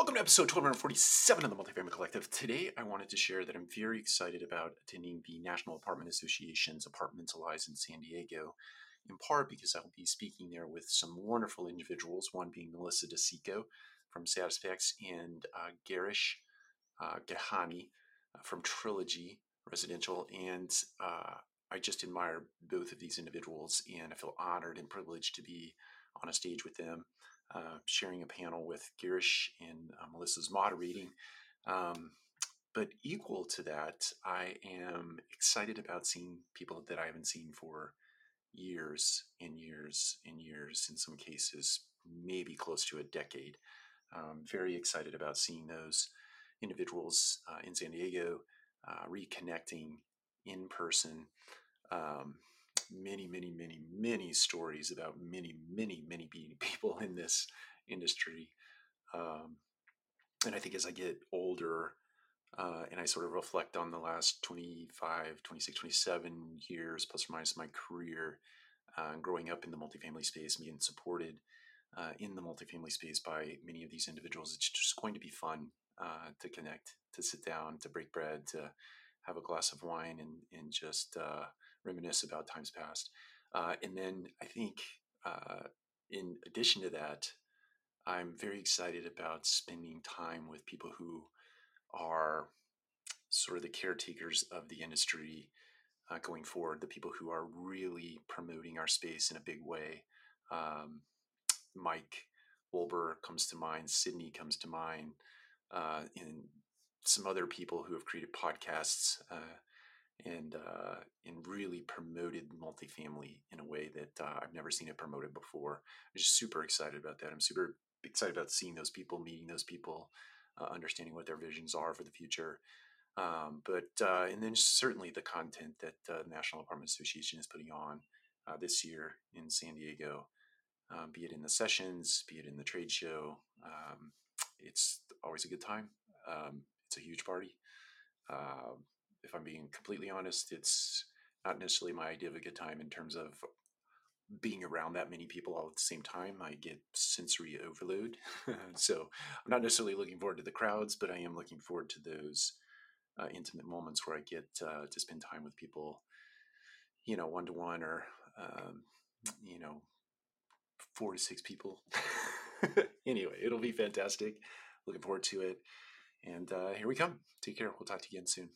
Welcome to episode 1247 of the Multifamily Collective. Today, I wanted to share that I'm very excited about attending the National Apartment Association's Apartmentalize in San Diego, in part because I will be speaking there with some wonderful individuals, one being Melissa DeSico from SatisFacts and uh, Girish uh, Gehani uh, from Trilogy Residential. And uh, I just admire both of these individuals, and I feel honored and privileged to be on a stage with them uh, sharing a panel with Girish and uh, Melissa's moderating. Um, but equal to that, I am excited about seeing people that I haven't seen for years and years and years, in some cases, maybe close to a decade. Um, very excited about seeing those individuals uh, in San Diego uh, reconnecting in person. Um, many, many, many, many stories about many, many, many people in this industry. Um, and I think as I get older uh, and I sort of reflect on the last 25, 26, 27 years, plus or minus my career, uh, growing up in the multifamily space, being supported uh, in the multifamily space by many of these individuals, it's just going to be fun uh, to connect, to sit down, to break bread, to have a glass of wine, and, and just uh, reminisce about times past. Uh, and then I think, uh, in addition to that, I'm very excited about spending time with people who are sort of the caretakers of the industry uh, going forward, the people who are really promoting our space in a big way. Um, Mike Wolber comes to mind, Sydney comes to mind, uh, and some other people who have created podcasts uh, and uh, and really promoted multifamily in a way that uh, I've never seen it promoted before. I'm just super excited about that. I'm super excited about seeing those people, meeting those people, uh, understanding what their visions are for the future. Um, but uh, and then certainly the content that uh, the National Apartment Association is putting on this year in San Diego, be it in the sessions, be it in the trade show. Um, it's always a good time. Um, it's a huge party. Uh, if I'm being completely honest, it's not necessarily my idea of a good time in terms of being around that many people all at the same time. I get sensory overload. so I'm not necessarily looking forward to the crowds, but I am looking forward to those uh, intimate moments where I get uh, to spend time with people, you know, one to one or, um, you know, four to six people. anyway, it'll be fantastic. Looking forward to it. And uh, here we come. Take care. We'll talk to you again soon.